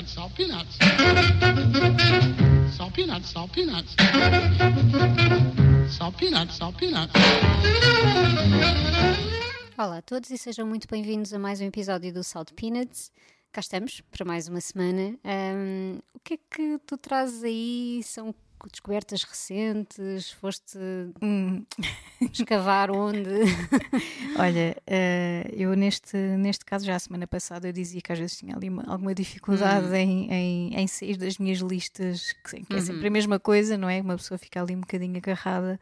peanuts, salt peanuts. Salt peanuts, salt peanuts. Salt peanuts, salt peanuts. Olá a todos e sejam muito bem-vindos a mais um episódio do Salt Peanuts. Cá estamos para mais uma semana. Ahm, o que é que tu trazes aí? São descobertas recentes? Foste Hum, escavar onde? olha, eh, eu neste, neste caso, já a semana passada, eu dizia que às vezes tinha ali uma- alguma dificuldade Hum. em, em, em sair das minhas listas, que, que é Uhum. sempre a mesma coisa, não é? Uma pessoa fica ali um bocadinho agarrada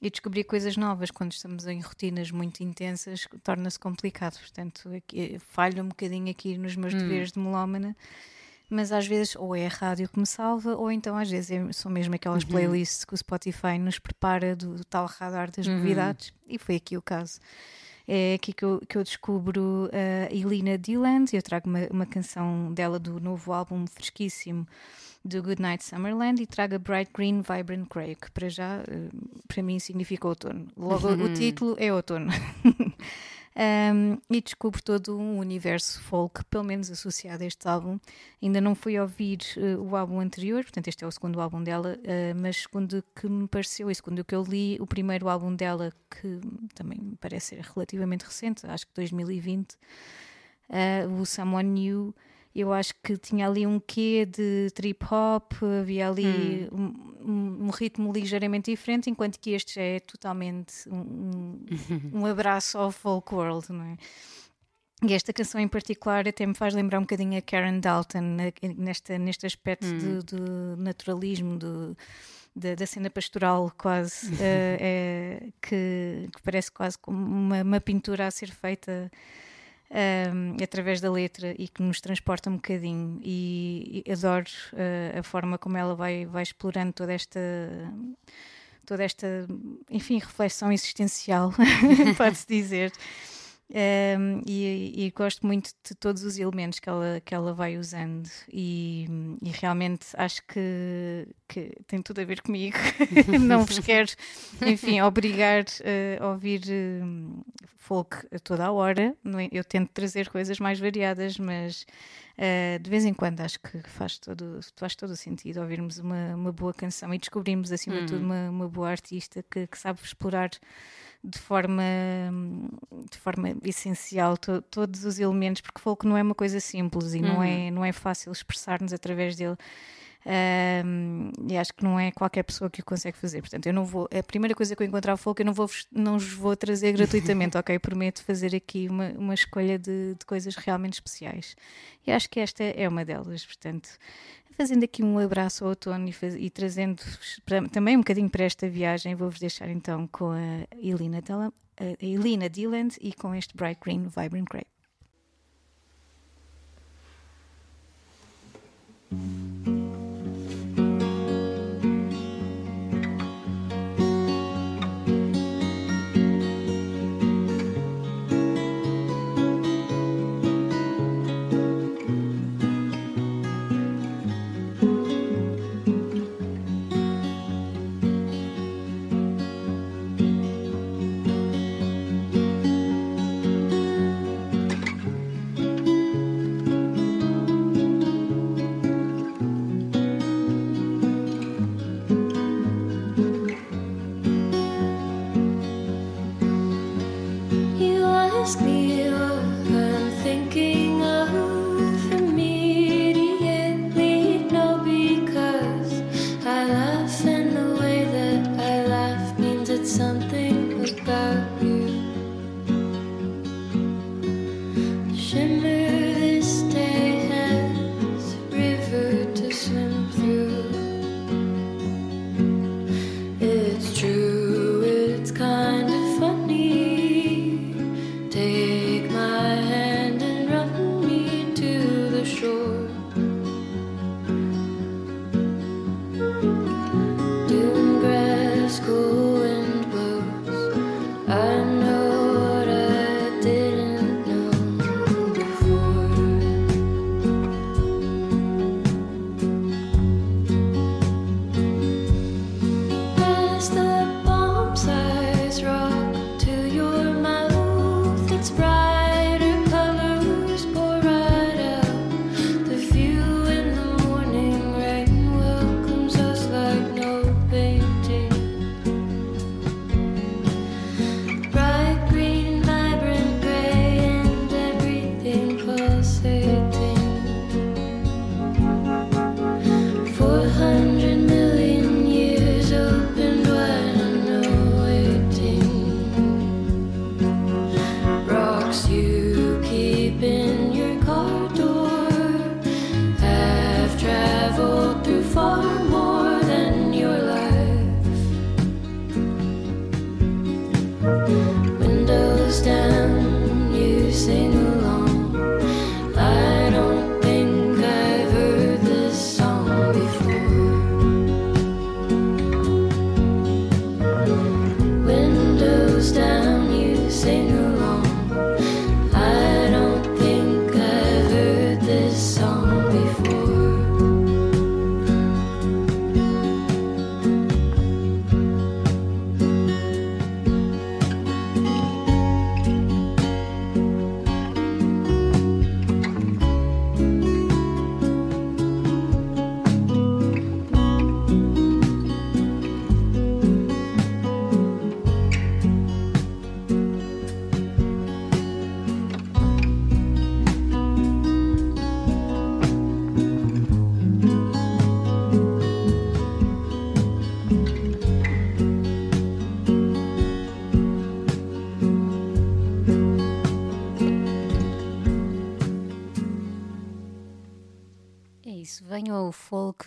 e descobrir coisas novas quando estamos em rotinas muito intensas torna-se complicado. Portanto, aqui, falho um bocadinho aqui nos meus Hum. deveres de melómana. Mas às vezes ou é a rádio que me salva, ou então às vezes são mesmo aquelas playlists que o Spotify nos prepara do tal radar das novidades, e foi aqui o caso. É aqui que eu, que eu descubro a Elina Deland, eu trago uma, uma canção dela do novo álbum fresquíssimo do Goodnight Summerland e trago a Bright Green Vibrant Grey, que para já, eh, para mim, significa outono. Logo, o título é outono. Um, e descubro todo um universo folk, pelo menos associado a este álbum. Ainda não fui ouvir eh, o álbum anterior, portanto, este é o segundo álbum dela, eh, mas segundo que me pareceu e segundo que eu li, o primeiro álbum dela, que também me parece ser relativamente recente, acho que 2020, eh, o Someone New. Eu acho que tinha ali um quê de trip hop, havia ali um, um- um ritmo ligeiramente diferente, enquanto que este é totalmente um, um- abraço ao folk world, não é? E esta canção em particular até me faz lembrar um bocadinho a Karen Dalton, nesta, neste aspecto do, do naturalismo, do, da, da cena pastoral, quase, eh, é, que, que parece quase como uma, uma pintura a ser feita um, através da letra e que nos transporta um bocadinho. E, e adoro uh, a forma como ela vai, vai explorando toda esta toda esta enfim reflexão existencial pode-se dizer um, e, e gosto muito de todos os elementos que ela, que ela vai usando. E, e realmente acho que, que tem tudo a ver comigo. Não vos quero enfim, obrigar eh, a ouvir eh, folk a toda a hora. É? eu tento trazer coisas mais variadas mas eh, de vez em quando acho que faz todo, faz todo o sentido ouvirmos uma, uma boa canção e descobrirmos acima de tudo uma, uma boa artista que, que sabe explorar de forma, de forma essencial to- todos os elementos, porque folk não é uma coisa simples e não, é, não é fácil expressar-nos através dele. Ahm, e acho que não é qualquer pessoa que o consegue fazer. Portanto, eu não vou. A primeira coisa que eu encontrar folk, eu não, vou, vos- não vos vou trazer gratuitamente, ok? Prometo fazer aqui uma, uma escolha de, de coisas realmente especiais. E acho que esta é uma delas. Portanto, fazendo aqui um abraço ao outono e, faz- e trazendo também um bocadinho para esta viagem, vou-vos deixar então com a Elina, Della- a Elina Deland e com este Bright Green Vibrant Grey.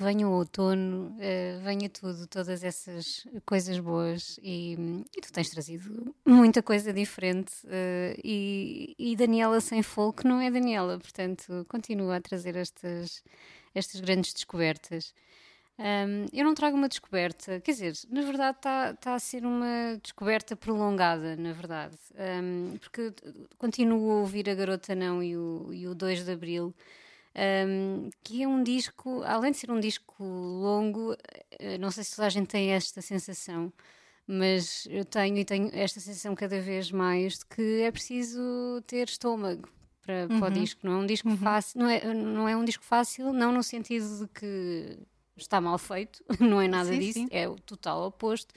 Venha o outono, uh, venha tudo, todas essas coisas boas. E, e tu tens trazido muita coisa diferente. Uh, e, e, Daniela sem folk não é Daniela, portanto, continua a trazer estas, estas grandes descobertas. Um, eu não trago uma descoberta, quer dizer, na verdade está tá a ser uma descoberta prolongada, na verdade, um, porque continuo a ouvir A Garota Não e o, e o 2 de Abril, um, que é um disco, além de ser um disco longo, eh, não sei se toda a gente tem esta sensação, mas eu tenho e tenho esta sensação cada vez mais de que é preciso ter estômago para, uhum. para o uhum. disco, não é um disco uhum. fácil, não é, não é um disco fácil, não no sentido de que está mal feito, não é nada sim, disso, sim. é o total oposto.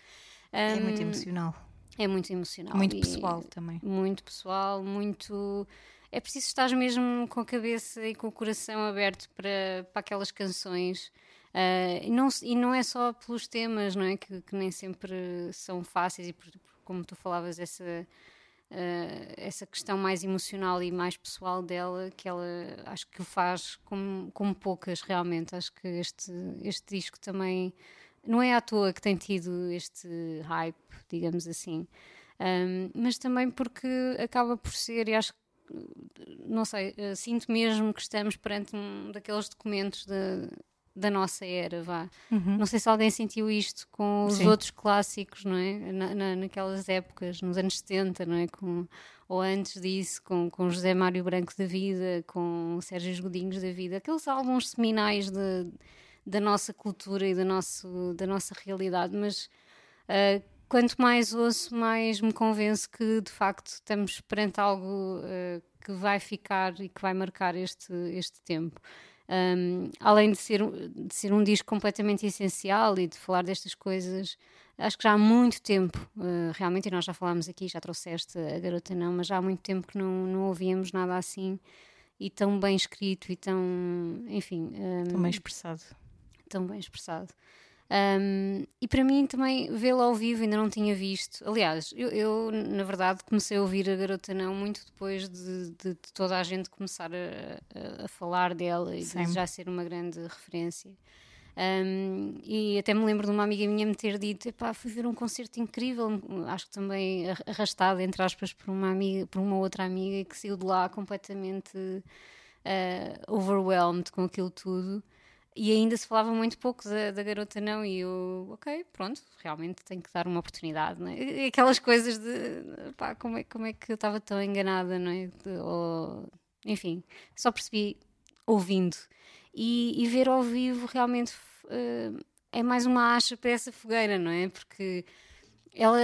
Um, é muito emocional. É muito emocional. Muito pessoal também. Muito pessoal, muito. É preciso estar mesmo com a cabeça e com o coração aberto para, para aquelas canções. Uh, e, não, e não é só pelos temas, não é? Que, que nem sempre são fáceis, e por, como tu falavas, essa uh, essa questão mais emocional e mais pessoal dela, que ela acho que o faz como, como poucas realmente. Acho que este, este disco também não é à toa que tem tido este hype, digamos assim. Um, mas também porque acaba por ser, e acho que não sei, uh, sinto mesmo que estamos perante um daqueles documentos de, da nossa era, vá. Uhum. Não sei se alguém sentiu isto com os Sim. outros clássicos, não é? Na, na, naquelas épocas, nos anos 70, não é? Com, ou antes disso, com, com José Mário Branco da Vida, com Sérgio Godinhos da Vida, aqueles álbuns seminais de, da nossa cultura e da, nosso, da nossa realidade, mas uh, quanto mais ouço, mais me convenço que de facto estamos perante algo uh, que vai ficar e que vai marcar este, este tempo. Um, além de ser, de ser um disco completamente essencial e de falar destas coisas, acho que já há muito tempo, uh, realmente, e nós já falámos aqui, já trouxeste a Garota Não, mas já há muito tempo que não, não ouvíamos nada assim e tão bem escrito e tão, enfim. Um, tão bem expressado. Tão bem expressado. Um, e para mim também vê-la ao vivo ainda não tinha visto. Aliás, eu, eu, na verdade comecei a ouvir a Garota Não muito depois de, de, de toda a gente começar a, a, a falar dela e de já ser uma grande referência. Um, e até me lembro de uma amiga minha me ter dito: Epá, fui ver um concerto incrível, acho que também arrastada, entre aspas, por uma, amiga, por uma outra amiga que saiu de lá completamente uh, overwhelmed com aquilo tudo e ainda se falava muito pouco da, da, garota não e eu, ok, pronto, realmente tenho que dar uma oportunidade, não é? Aquelas coisas de, pá, como é, como é que eu estava tão enganada, não é? De, ou, enfim, só percebi ouvindo. E, e ver ao vivo realmente uh, é mais uma acha para essa fogueira, não é? Porque ela,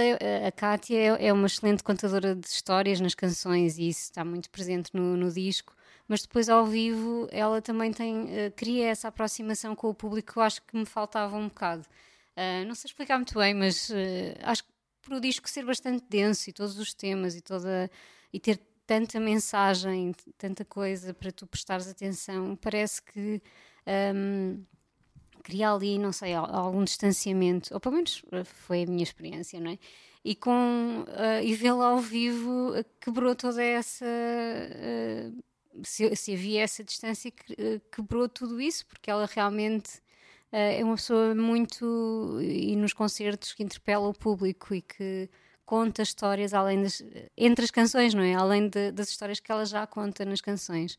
a Kátia, é, é uma excelente contadora de histórias nas canções e isso está muito presente no, no disco mas depois ao vivo ela também tem, uh, cria essa aproximação com o público que eu acho que me faltava um bocado. Uh, não sei explicar muito bem, mas uh, acho que por o disco ser bastante denso e todos os temas e toda e ter tanta mensagem, tanta coisa para tu prestares atenção, parece que um, cria ali, não sei, algum distanciamento, ou pelo menos foi a minha experiência, não é? E, com, uh, e vê-la ao vivo quebrou toda essa se, se, havia essa distância, eh, quebrou tudo isso, porque ela realmente uh, é uma pessoa muito. e nos concertos que interpela o público e que conta histórias além das, entre as canções, não é? Além de, das histórias que ela já conta nas canções.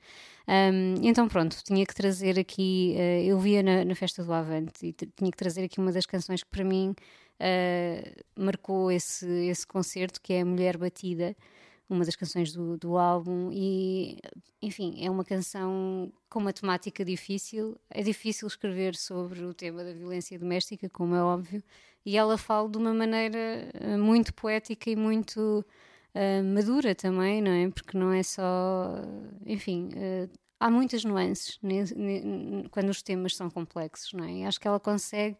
Um, então, pronto, tinha que trazer aqui. Uh, eu via na, na, festa do Avante e tinha que trazer aqui uma das canções que para mim uh, marcou esse, esse concerto, que é a Mulher Batida uma das canções do, do álbum e enfim é uma canção com uma temática difícil. É difícil escrever sobre o tema da violência doméstica como é óbvio e ela fala de uma maneira eh, muito poética e muito uh, madura também não é? Porque não é só enfim uh, há muitas nuances quando os temas são complexos não é? E acho que ela consegue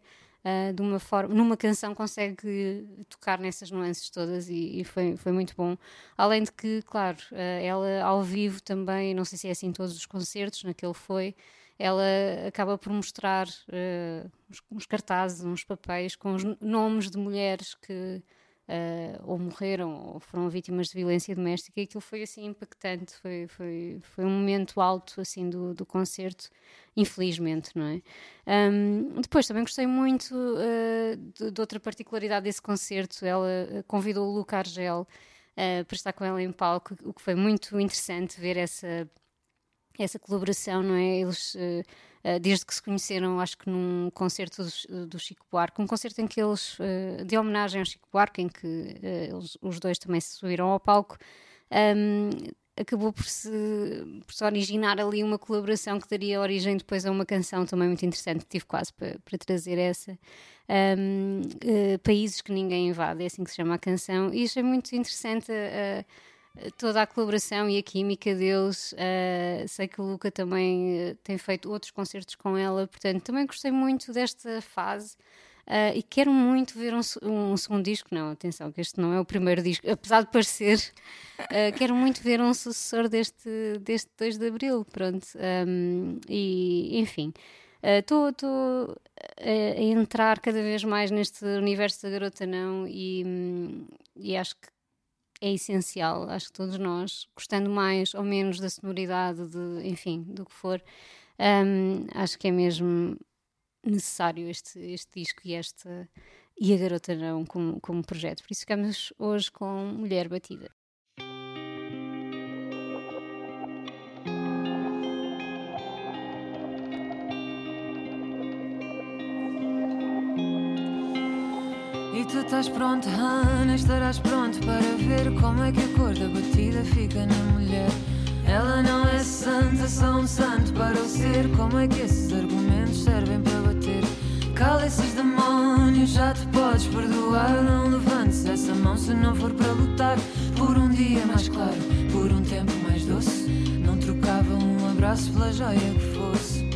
uh, de uma forma, numa canção consegue tocar nessas nuances todas e, e foi, foi muito bom. Além de que, claro, uh, ela ao vivo também, não sei se é assim em todos os concertos, naquele foi, ela acaba por mostrar uh, uns, uns, cartazes, uns papéis com os nomes de mulheres que uh, ou morreram ou foram vítimas de violência doméstica e aquilo foi assim impactante, foi, foi, foi um momento alto assim do, do concerto, infelizmente, não é? Um, depois também gostei muito uh, de, de, outra particularidade desse concerto, ela convidou o Luca Argel uh, para estar com ela em palco, o que foi muito interessante ver essa essa colaboração, não é? Eles, uh, uh, desde que se conheceram, acho que num concerto do, Chico Buarque, um concerto em que eles, uh, de homenagem ao Chico Buarque, em que eles, os dois também se subiram ao palco, um, acabou por se, por se originar ali uma colaboração que daria origem depois a uma canção também muito interessante, tive quase para, para trazer essa. Um, Países que Ninguém Invade, é assim que se chama a canção, e achei muito interessante a toda a colaboração e a química deles. Uh, sei que o Luca também uh, tem feito outros concertos com ela, portanto, também gostei muito desta fase. Uh, e quero muito ver um, um, segundo disco. Não, atenção, que este não é o primeiro disco, apesar de parecer. quero muito ver um sucessor deste, deste 2 de Abril. Pronto. Um, e, enfim. Estou uh, a entrar cada vez mais neste universo da garota não e, um, e acho que é essencial. Acho que todos nós, gostando mais ou menos da sonoridade, de, enfim, do que for, um, acho que é mesmo necessário este, este disco e esta e a Garota Não como, como projeto. Por isso ficamos hoje com Mulher Batida. Estás pronta, Ana, estarás pronto para ver como é que a cor da batida fica na mulher. Ela não é santa, só um santo para o ser. Como é que esses argumentos servem para bater? Cala esses demónios, já te podes perdoar. Não levantes essa mão se não for para lutar por um dia mais claro, por um tempo mais doce. Não trocava um abraço pela joia que fosse.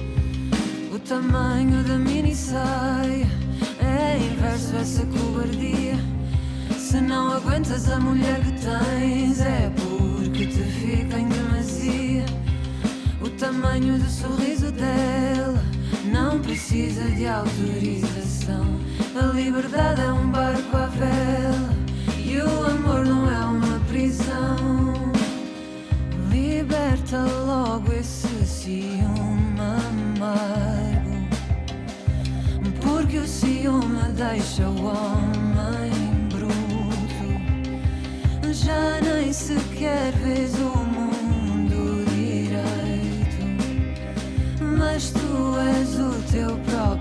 O tamanho da mini saia é inverso essa cobardia. Se não aguentas a mulher que tens, é porque te fica em demasia. O tamanho do sorriso dela não precisa de autorização. A liberdade é um barco à vela e o amor não é uma prisão. Liberta logo esse ciúme amargo. Porque o ciúme deixa o homem bruto. Já nem sequer vês o mundo direito. Mas tu és o teu próprio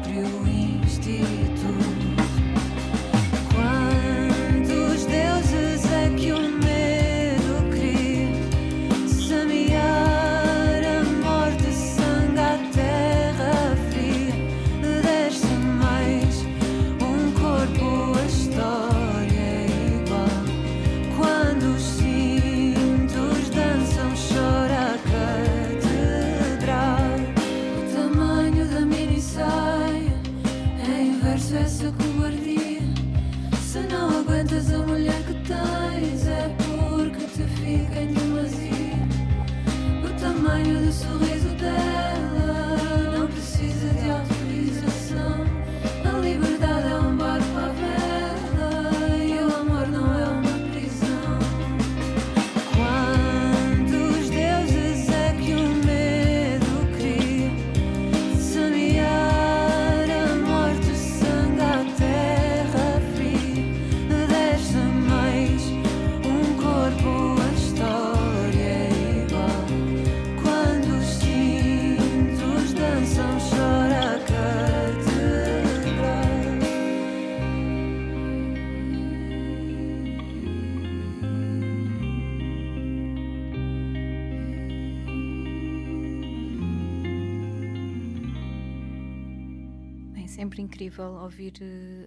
sempre incrível ouvir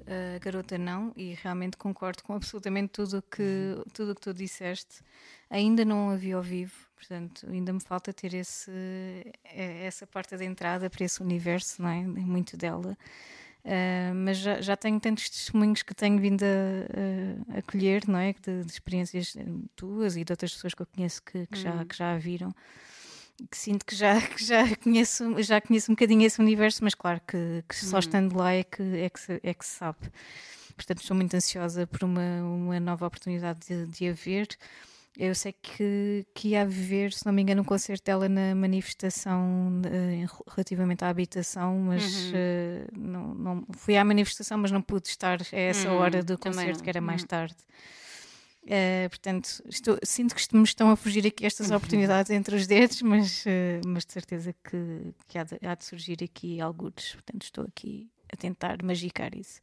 eh, a Garota Não e realmente concordo com absolutamente tudo que, tudo o que tu disseste. Ainda não a vi ao vivo, portanto, ainda me falta ter esse, eh, essa parte de entrada para esse universo, não é? Muito dela. Eh, mas já, já tenho tantos testemunhos que tenho vindo a, a, a colher, não é? De, de experiências tuas e de outras pessoas que eu conheço que, que já, que já a viram que sinto que já, que já, conheço, já conheço um bocadinho esse universo, mas claro que, que só estando lá é que, é que, se, é que se sabe. portanto estou muito ansiosa por uma, uma nova oportunidade de, de a ver. Eu sei que, que ia ver, se não me engano, um concerto dela na manifestação uh, relativamente à habitação, mas Uhum. uh, não, não fui à manifestação, mas não pude estar a essa Uhum, hora do concerto, que era mais Uhum. tarde. Uh, portanto, estou- sinto que me estão a fugir aqui estas oportunidades entre os dedos, mas, uh, mas de certeza que, que há, de, há de surgir aqui algures. Portanto, estou aqui a tentar magicar isso.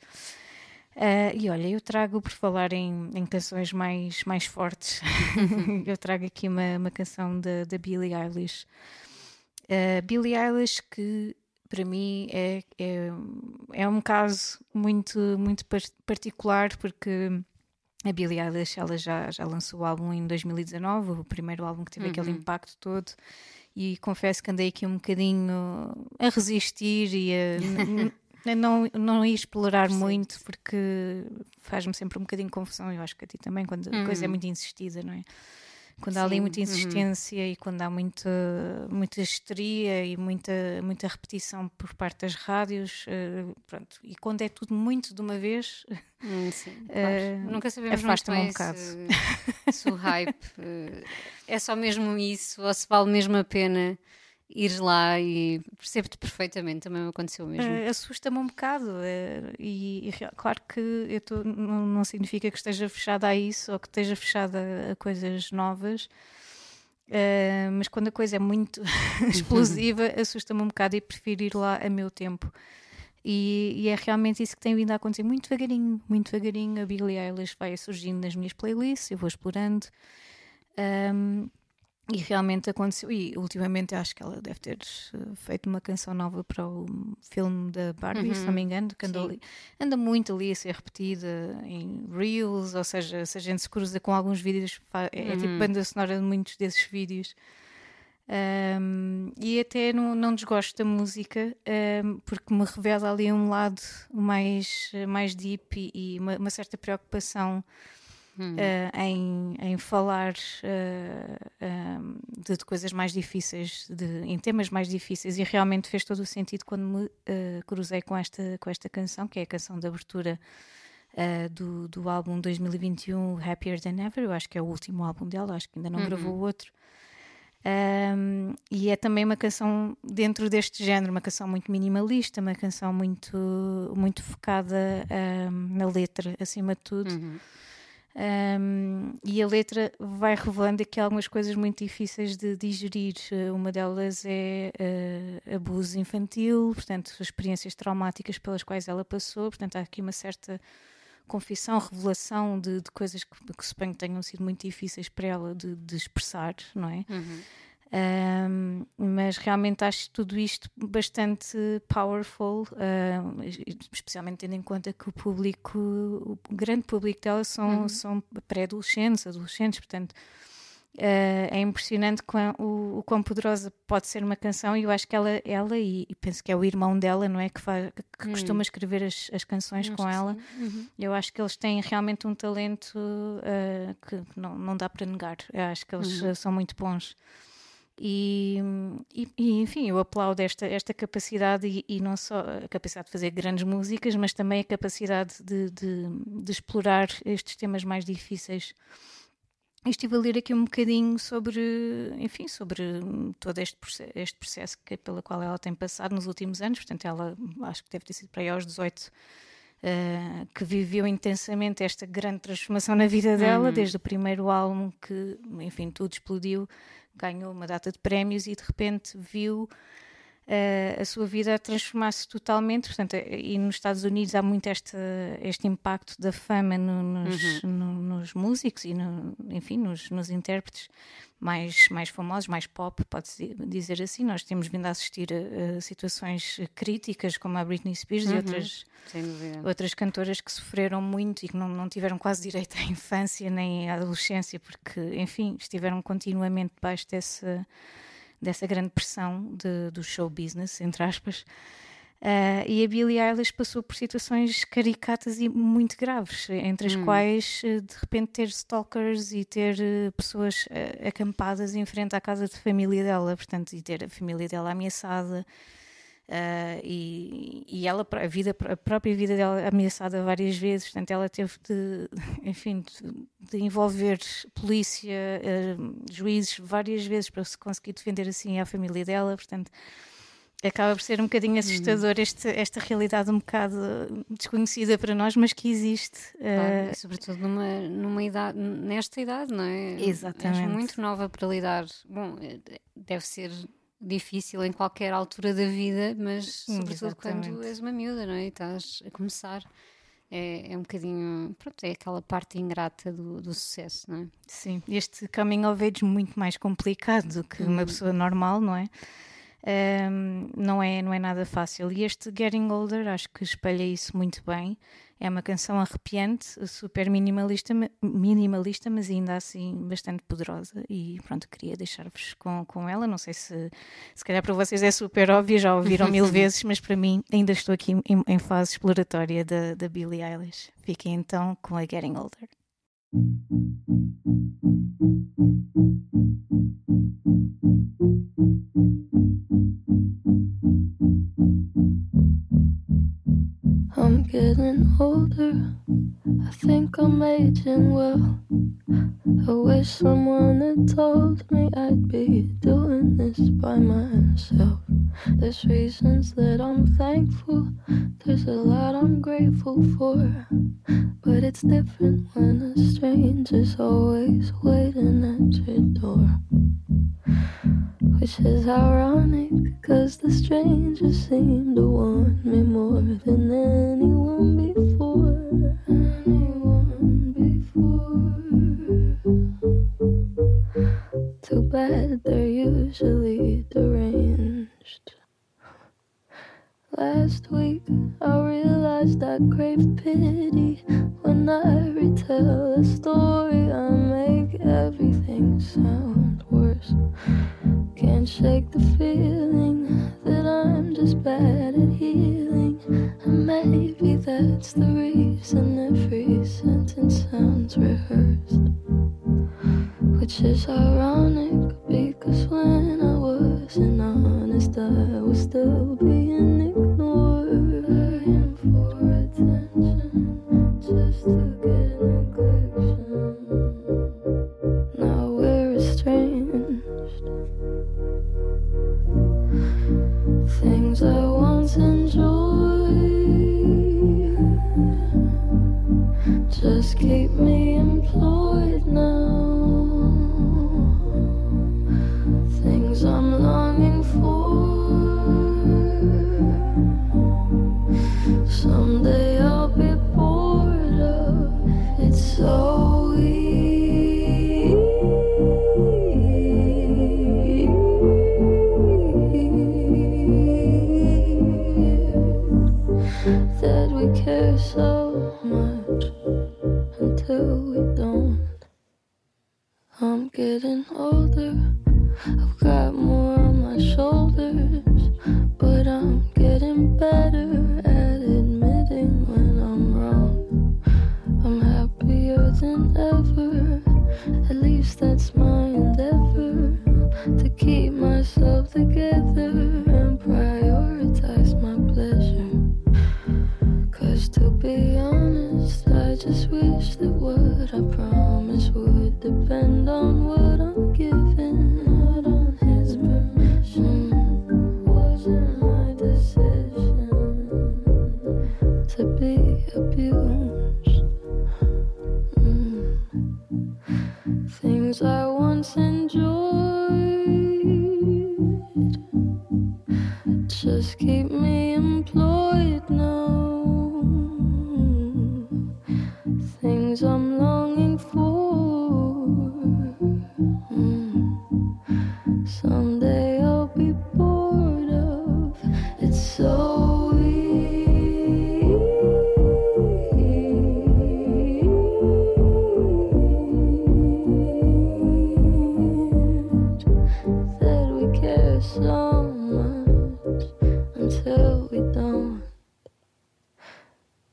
Uh, e olha, eu trago, por falar em, em canções mais, mais fortes, eu trago aqui uma, uma canção da, da Billie Eilish. Billie Eilish, que para mim é, é, é um caso muito, muito par- particular, porque a Billie Eilish ela já, já lançou o álbum em 2019, o primeiro álbum que teve aquele Uhum. impacto todo. E confesso que andei aqui um bocadinho a resistir e a, não, não ir explorar muito, porque faz-me sempre um bocadinho confusão. Eu acho que a ti também, quando a coisa é Uhum. muito insistida, não é? Quando há ali Sim, muita uhum. insistência e quando há muita, muita histeria e muita, muita repetição por parte das rádios, eh, pronto. E quando é tudo muito de uma vez, Hum, sim, Eh, claro. Nunca sabemos muito bem um bocado. se, se o hype eh, é só mesmo isso ou se vale mesmo a pena ir lá e percebo-te perfeitamente, também me aconteceu mesmo. Eh, assusta-me um bocado. eh, e, e claro que eu tô- não, não significa que esteja fechada a isso ou que esteja fechada a coisas novas. eh, mas quando a coisa é muito explosiva, assusta-me um bocado e prefiro ir lá a meu tempo. E, e é realmente isso que tem vindo a acontecer muito devagarinho, muito devagarinho. A Billie Eilish vai surgindo nas minhas playlists, eu vou explorando. Ahm, e realmente aconteceu. E ultimamente acho que ela deve ter eh, feito uma canção nova para o filme da Barbie, se não me engano, que anda, ali- anda muito ali a ser repetida em Reels, ou seja, se a gente se cruza com alguns vídeos, é, é tipo banda sonora de muitos desses vídeos. Um, e até não, não desgosto da música um, porque me revela ali um lado mais, mais deep e, e uma, uma certa preocupação uh, em, em falar uh, um, de, de coisas mais difíceis, de, em temas mais difíceis, e realmente fez todo o sentido quando me uh, cruzei com esta, com esta canção, que é a canção de abertura. do, do álbum 2021 Happier Than Ever, eu acho que é o último álbum dela, acho que ainda não gravou outro. Um, e é também uma canção dentro deste género, uma canção muito minimalista, uma canção muito, muito focada um, na letra, acima de tudo. Uhum. Um, e a letra vai revelando aqui algumas coisas muito difíceis de digerir. Uh, Uma delas é uh, abuso infantil, portanto, experiências traumáticas pelas quais ela passou. Portanto, há aqui uma certa confissão, revelação de, de coisas que, que suponho que tenham sido muito difíceis para ela de, de expressar, não é? Uhum. Um, mas realmente acho tudo isto bastante powerful, um, especialmente tendo em conta que o público, o grande público dela são, são pré-adolescentes, adolescentes, portanto uh, é impressionante quão, o, o quão poderosa pode ser uma canção e eu acho que ela, ela e, e penso que é o irmão dela, não é? Que, faz, que costuma escrever as, as canções com ela. Uhum. Eu acho que eles têm realmente um talento uh, que não, não dá para negar. Eu acho que eles uh, são muito bons. E, e, enfim, eu aplaudo esta, esta capacidade e, e, não só a capacidade de fazer grandes músicas, mas também a capacidade de, de, de explorar estes temas mais difíceis. E estive a ler aqui um bocadinho sobre, enfim, sobre todo este este processo que, pela qual ela tem passado nos últimos anos. Portanto, ela acho que deve ter sido para aí aos 18 Uh, que viveu intensamente esta grande transformação na vida dela, Uhum. desde o primeiro álbum que, enfim, tudo explodiu, ganhou uma data de prémios e de repente viu a sua vida transformar-se totalmente. Portanto, e nos Estados Unidos há muito este, este impacto da fama no, nos, Uhum. no, nos músicos e, no, enfim, nos, nos intérpretes mais, mais famosos, mais pop, pode-se dizer assim. Nós temos vindo a assistir a, a situações críticas, como a Britney Spears Uhum. e outras outras cantoras que sofreram muito e que não, não tiveram quase direito à infância nem à adolescência, porque, enfim, estiveram continuamente debaixo dessa, dessa grande pressão de, do show business, entre aspas. Uh, e a Billie Eilish passou por situações caricatas e muito graves, entre as quais, uh, de repente, ter stalkers e ter uh, pessoas acampadas em frente à casa de família dela, portanto, e ter a família dela ameaçada. Uh, e, e ela, a, vida, a própria vida dela ameaçada várias vezes, portanto, ela teve de, enfim, de, de envolver polícia, uh, juízes várias vezes para se conseguir defender assim a família dela, portanto, acaba por ser um bocadinho Uhum. assustador este, esta realidade um bocado desconhecida para nós, mas que existe. Claro, Uh, e sobretudo numa, numa idade, nesta idade, não é? Exatamente. És muito nova para lidar. Bom, eh, deve ser difícil em qualquer altura da vida, mas sobretudo quando Exatamente. és uma miúda, não é? E estás a começar. É, é um bocadinho, pronto, é aquela parte ingrata do, do sucesso, não é? Sim, este coming of age muito mais complicado do que Uhum. uma pessoa normal, não é? Ahm, não é? Não é nada fácil. E este Getting Older acho que espelha isso muito bem. É uma canção arrepiante, super minimalista, ma- minimalista mas ainda assim bastante poderosa. E pronto, queria deixar-vos com, com ela. Não sei se, se calhar para vocês é super óbvio, já ouviram mil vezes, mas para mim ainda estou aqui em, em fase exploratória da, da Billie Eilish. Fiquem então com a Getting Older. I'm getting older. I think I'm aging well. I wish someone had told me I'd be doing this by myself. There's reasons that I'm thankful, there's a lot I'm grateful for. But it's different when a stranger's always waiting at your door. Which is ironic, cause the stranger seemed to want me more than anyone before. Anyone before. Too bad they're usually deranged. Last week I realized I crave pity when I retell a story. I make everything sound worse. Can't shake the feeling that I'm just bad at healing. And maybe that's the reason every sentence sounds rehearsed. Which is ironic because when I wasn't honest, I was still being ignored. So much until we don't.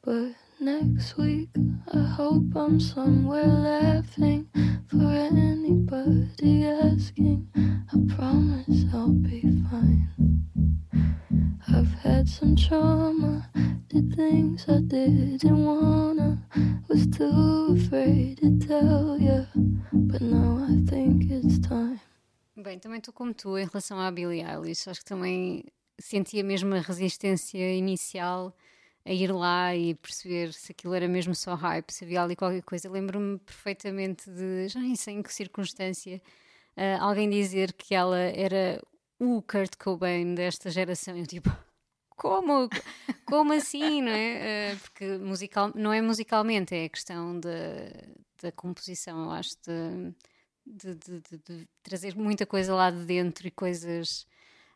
But next week, I hope I'm somewhere laughing tu em relação à Billie Eilish. Acho que também senti a mesma resistência inicial a ir lá e perceber se aquilo era mesmo só hype, se havia ali qualquer coisa. Lembro-me perfeitamente de, já nem sei em que circunstância, uh, alguém dizer que ela era o Kurt Cobain desta geração. Eu tipo, como? Como assim, não é? Uh, porque musical, não é musicalmente, é a questão da, da composição, eu acho, de, de, de, de, trazer muita coisa lá de dentro e coisas,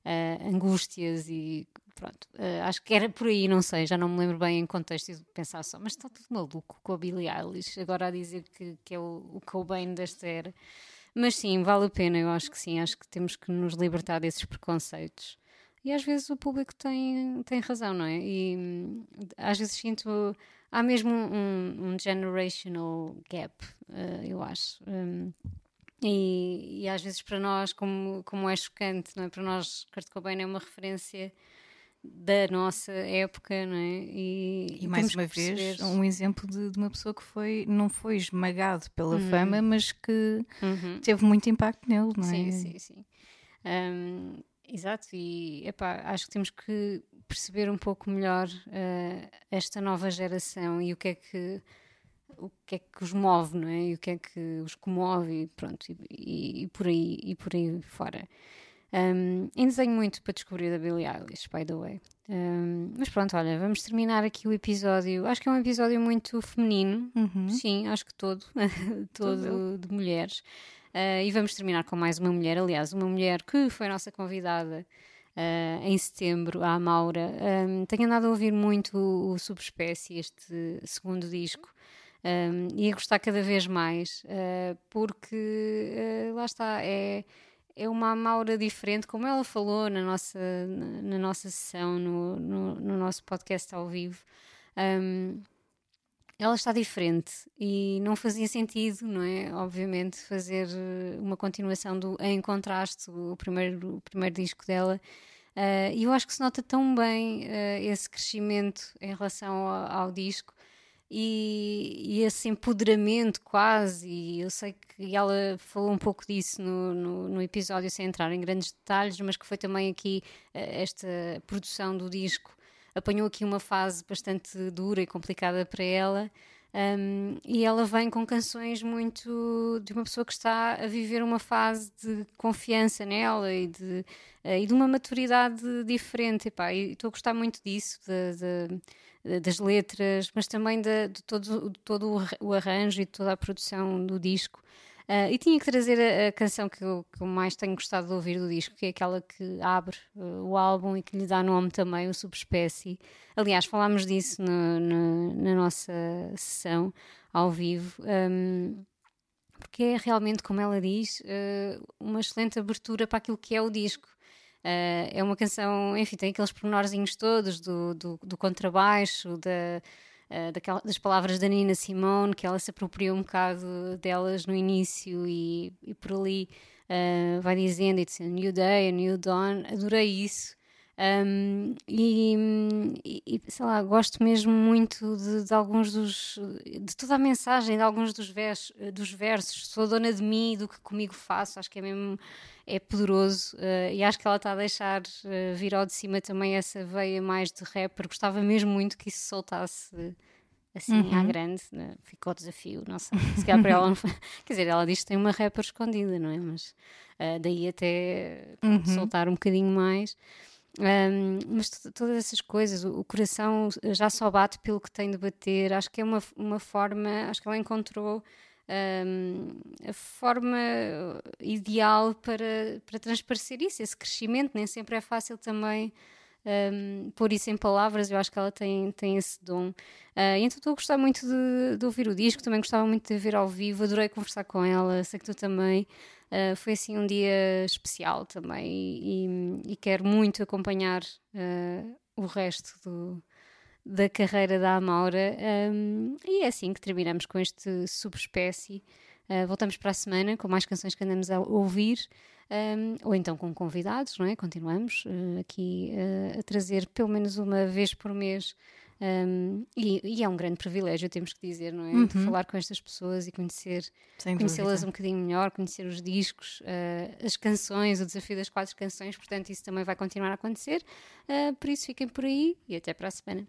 uh, angústias e pronto. Uh, acho que era por aí, não sei, já não me lembro bem em contexto de pensar só, mas está tudo maluco com a Billie Eilish, agora a dizer que, que é o, o Cobain desta era. Mas sim, vale a pena, eu acho que sim, acho que temos que nos libertar desses preconceitos. E às vezes o público tem, tem razão, não é? E hum, às vezes sinto. Há mesmo um, um generational gap, uh, eu acho. Um, e, e, às vezes para nós, como, como é chocante, não é? Para nós, Kurt Cobain é uma referência da nossa época, não é? E, e mais uma vez, um exemplo de, de, uma pessoa que foi, não foi esmagado pela uhum. fama, mas que uhum. teve muito impacto nele, não é? Sim, sim, sim. Um, exato, e epá, acho que temos que perceber um pouco melhor uh, esta nova geração e o que é que o que é que os move, não é? E o que é que os comove, e pronto, e, e, por aí e por aí fora. Um, ainda tenho muito para descobrir da Billie Eilish, by the way. Um, mas pronto, olha, vamos terminar aqui o episódio. Acho que é um episódio muito feminino, uhum. sim, acho que todo, todo de mulheres. Uh, e vamos terminar com mais uma mulher, aliás, uma mulher que foi nossa convidada uh, em setembro, a Maura. Um, tenho andado a ouvir muito o, o Subespécie, este segundo disco. E a gostar cada vez mais, uh, porque uh, lá está, é, é uma Maura diferente, como ela falou na nossa, na, na nossa sessão, no, no, no, nosso podcast ao vivo. Um, ela está diferente e não fazia sentido, não é? Obviamente, fazer uma continuação do Em Contraste, o primeiro, o primeiro disco dela. E eu acho que se nota tão bem uh, esse crescimento em relação ao, ao disco e, e, esse empoderamento quase, e eu sei que ela falou um pouco disso no, no, no, episódio sem entrar em grandes detalhes, mas que foi também aqui eh, esta produção do disco apanhou aqui uma fase bastante dura e complicada para ela. Um, e ela vem com canções muito de uma pessoa que está a viver uma fase de confiança nela e de, uh, e de uma maturidade diferente. E estou a gostar muito disso, de, de das letras, mas também de, de todo, de todo o arranjo e de toda a produção do disco. Uh, e tinha que trazer a, a canção que eu, que eu, mais tenho gostado de ouvir do disco, que é aquela que abre uh, o álbum e que lhe dá nome também, o Subespécie. Aliás, falámos disso no, no, na nossa sessão ao vivo. Um, porque é realmente, como ela diz, uh, uma excelente abertura para aquilo que é o disco. Uh, é uma canção, enfim, tem aqueles pormenorzinhos todos do, do, do contrabaixo, da, uh, daquela, das palavras da Nina Simone, que ela se apropriou um bocado delas no início e, e por ali uh, vai dizendo: It's a new day, a new dawn. Adorei isso. Um, e, e, sei lá, gosto mesmo muito de, de, alguns dos. de toda a mensagem, de alguns dos, vers, dos versos. Sou dona de mim, do que comigo faço, acho que é mesmo. é poderoso uh, e acho que ela está a deixar uh, vir ao de cima também essa veia mais de rapper. Gostava mesmo muito que isso soltasse assim uhum. à grande, né? ficou desafio, não sei, se calhar para ela não foi. Quer dizer, ela diz que tem uma rapper escondida, não é? Mas uh, daí até uhum. soltar um bocadinho mais. Um, mas todas essas coisas, o, coração já só bate pelo que tem de bater. Acho que é uma, uma forma, acho que ela encontrou um, a forma ideal para, para transparecer isso, esse crescimento. Nem sempre é fácil também um, pôr isso em palavras. Eu acho que ela tem, tem esse dom. Uh, então estou a gostar muito de, de, ouvir o disco, também gostava muito de ver ao vivo, adorei conversar com ela, sei que tu também. Ah, foi assim um dia especial também e, e, e quero muito acompanhar uh, o resto do, da carreira da Amaura. Um, e é assim que terminamos com este subespécie. Uh, voltamos para a semana com mais canções que andamos a ouvir, um, ou então com convidados, não é? Continuamos uh, aqui uh, a trazer pelo menos uma vez por mês um, e, e, é um grande privilégio, temos que dizer, não é? Uhum. De falar com estas pessoas e conhecer, conhecê-las um bocadinho melhor, conhecer os discos, uh, as canções, o desafio das quatro canções, portanto, isso também vai continuar a acontecer. Uh, por isso, fiquem por aí e até para a semana.